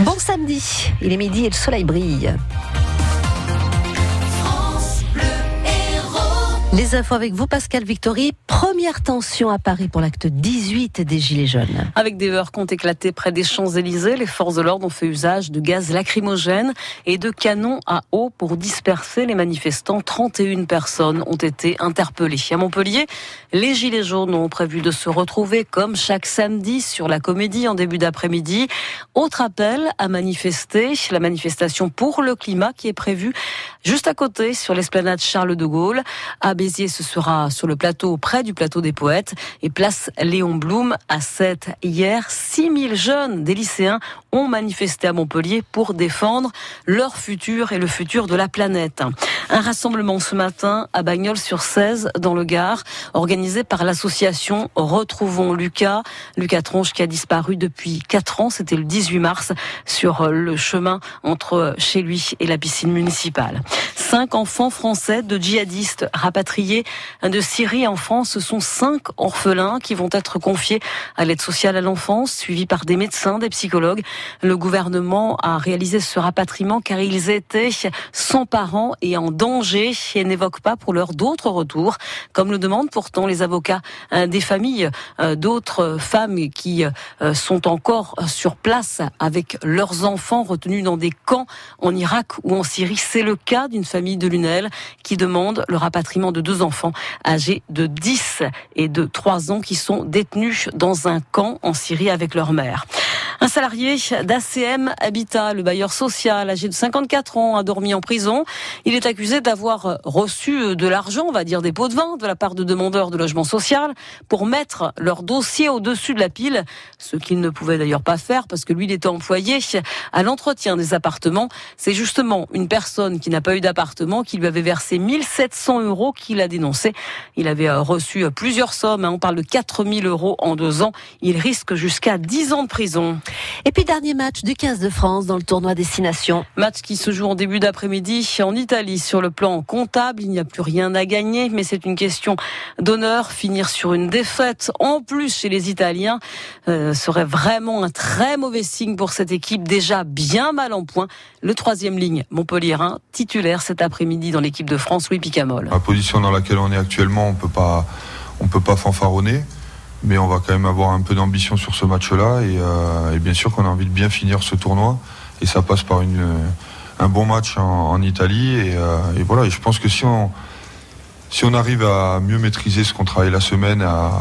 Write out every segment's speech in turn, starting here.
Bon samedi, il est midi et le soleil brille. Les infos avec vous, Pascal Victory. Première tension à Paris pour l'acte 18 des Gilets jaunes. Avec des heures qui ont éclaté près des Champs-Élysées, les forces de l'ordre ont fait usage de gaz lacrymogène et de canons à eau pour disperser les manifestants. 31 personnes ont été interpellées. À Montpellier, les Gilets jaunes ont prévu de se retrouver comme chaque samedi sur la comédie en début d'après-midi. Autre appel à manifester, la manifestation pour le climat qui est prévue juste à côté sur l'esplanade Charles de Gaulle. Béziers, ce sera sur le plateau, près du plateau des poètes, et place Léon Blum à 7. Hier, 6000 jeunes, des lycéens, ont manifesté à Montpellier pour défendre leur futur et le futur de la planète. Un rassemblement ce matin à Bagnols-sur-Cèze, dans le Gard, organisé par l'association Retrouvons Lucas. Lucas Tronche qui a disparu depuis 4 ans, c'était le 18 mars, sur le chemin entre chez lui et la piscine municipale. Cinq enfants français de djihadistes rapatriés de Syrie en France. Ce sont cinq orphelins qui vont être confiés à l'aide sociale à l'enfance, suivis par des médecins, des psychologues. Le gouvernement a réalisé ce rapatriement car ils étaient sans parents et en danger et n'évoquent pas pour l'heure d'autres retours, comme le demandent pourtant les avocats euh, des familles euh, d'autres femmes qui euh, sont encore sur place avec leurs enfants retenus dans des camps en Irak ou en Syrie. C'est le cas d'une famille de Lunel qui demande le rapatriement de deux enfants âgés de 10 et de 3 ans qui sont détenus dans un camp en Syrie avec leur mère. Un salarié d'ACM Habitat, le bailleur social, âgé de 54 ans, a dormi en prison. Il est accusé d'avoir reçu de l'argent, on va dire des pots de vin, de la part de demandeurs de logement social pour mettre leur dossier au-dessus de la pile, ce qu'il ne pouvait d'ailleurs pas faire parce que lui, il était employé à l'entretien des appartements. C'est justement une personne qui n'a pas eu d'appartement qui lui avait versé 1700 euros qu'il a dénoncé. Il avait reçu plusieurs sommes, hein. on parle de 4000 euros en deux ans. Il risque jusqu'à 10 ans de prison. Et puis dernier match du 15 de France dans le tournoi Destination. Match qui se joue en début d'après-midi en Italie. Sur le plan comptable, il n'y a plus rien à gagner, mais c'est une question d'honneur. Finir sur une défaite en plus chez les Italiens euh, serait vraiment un très mauvais signe pour cette équipe déjà bien mal en point. Le troisième ligne, Montpellierin, titulaire cet après-midi dans l'équipe de France, Louis Picamol. La position dans laquelle on est actuellement, on peut pas, on peut pas fanfaronner mais on va quand même avoir un peu d'ambition sur ce match-là et, euh, bien sûr qu'on a envie de bien finir ce tournoi. Et ça passe par une, un bon match en, Italie euh, et, voilà. Et je pense que si on si on arrive à mieux maîtriser ce qu'on travaille la semaine, à,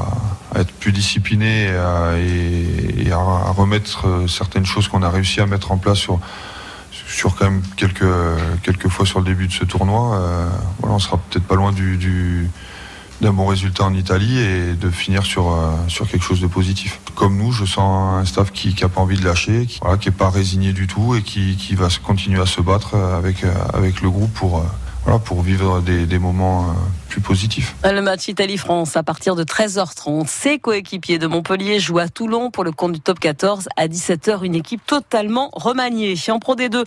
être plus discipliné et, à, remettre certaines choses qu'on a réussi à mettre en place sur sur quand même quelques quelques fois sur le début de ce tournoi, euh, voilà, on sera peut-être pas loin du d'un bon résultat en Italie et de finir sur, euh, sur quelque chose de positif. Comme nous, je sens un staff qui n'a pas envie de lâcher, qui n'est pas résigné du tout et qui, va continuer à se battre avec, euh, avec le groupe pour, euh, vivre des moments plus positif. Le match Italie-France à partir de 13h30. Ses coéquipiers de Montpellier jouent à Toulon pour le compte du top 14 à 17h. Une équipe totalement remaniée. En Pro D2,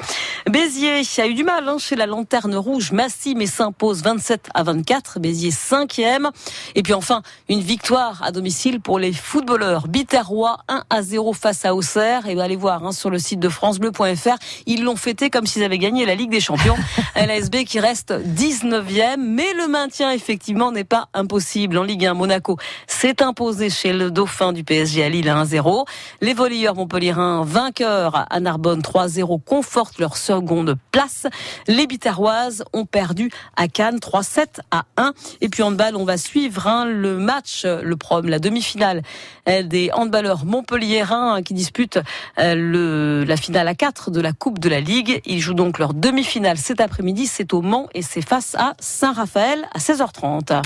Béziers a eu du mal hein, chez la Lanterne Rouge. Massy mais s'impose 27 à 24. Béziers 5e. Et puis enfin, une victoire à domicile pour les footballeurs. Biterrois 1 à 0 face à Auxerre. Et allez voir hein, sur le site de francebleu.fr. Ils l'ont fêté comme s'ils avaient gagné la Ligue des Champions. LASB qui reste 19e. Mais le maintien effectivement, n'est pas impossible. En Ligue 1, Monaco s'est imposé chez le Dauphin du PSG à Lille 1-0. Les volleyeurs montpelliérains, vainqueurs à Narbonne 3-0, confortent leur seconde place. Les Bitaroises ont perdu à Cannes 3-7 à 1. Et puis en balle, on va suivre hein, le match, le prom, la demi-finale des handballeurs montpelliérains qui disputent euh, la finale à 4 de la Coupe de la Ligue. Ils jouent donc leur demi-finale cet après-midi. C'est au Mans et c'est face à Saint-Raphaël à 16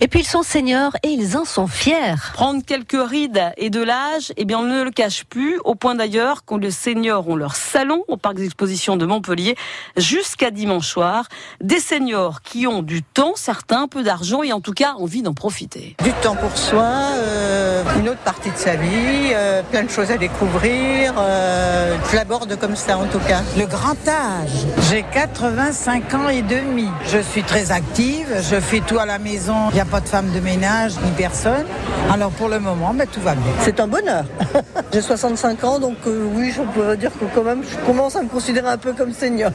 et puis ils sont seniors et ils en sont fiers. Prendre quelques rides et de l'âge, eh bien on ne le cache plus, au point d'ailleurs qu'on les seniors ont leur salon au parc d'exposition de Montpellier jusqu'à dimanche soir. Des seniors qui ont du temps, certains, peu d'argent et en tout cas envie d'en profiter. Du temps pour soi, euh, une autre partie de sa vie, euh, plein de choses à découvrir. Euh, je l'aborde comme ça en tout cas. Le grand âge, j'ai 85 ans et demi. Je suis très active, je fais tout à la maison, il n'y a pas de femme de ménage ni personne. Alors pour le moment, ben, tout va bien. C'est un bonheur. J'ai 65 ans, donc euh, oui, je pourrais dire que quand même, je commence à me considérer un peu comme senior.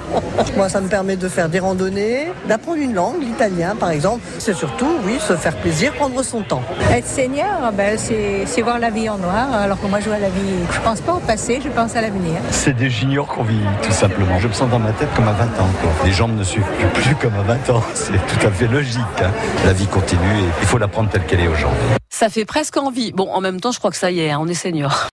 Moi, ça me permet de faire des randonnées, d'apprendre une langue, l'italien par exemple. C'est surtout, oui, se faire plaisir, prendre son temps. Être senior, ben, c'est voir la vie en noir, alors que moi, je vois la vie. Je pense pas au passé, je pense à l'avenir. C'est des juniors qu'on vit, tout simplement. Je me sens dans ma tête comme à 20 ans. Les jambes ne suivent plus comme à 20 ans. C'est tout à fait logique. Hein. La vie continue et il faut la prendre telle qu'elle est aujourd'hui. Ça fait presque envie. Bon, en même temps, je crois que ça y est, hein, on est senior.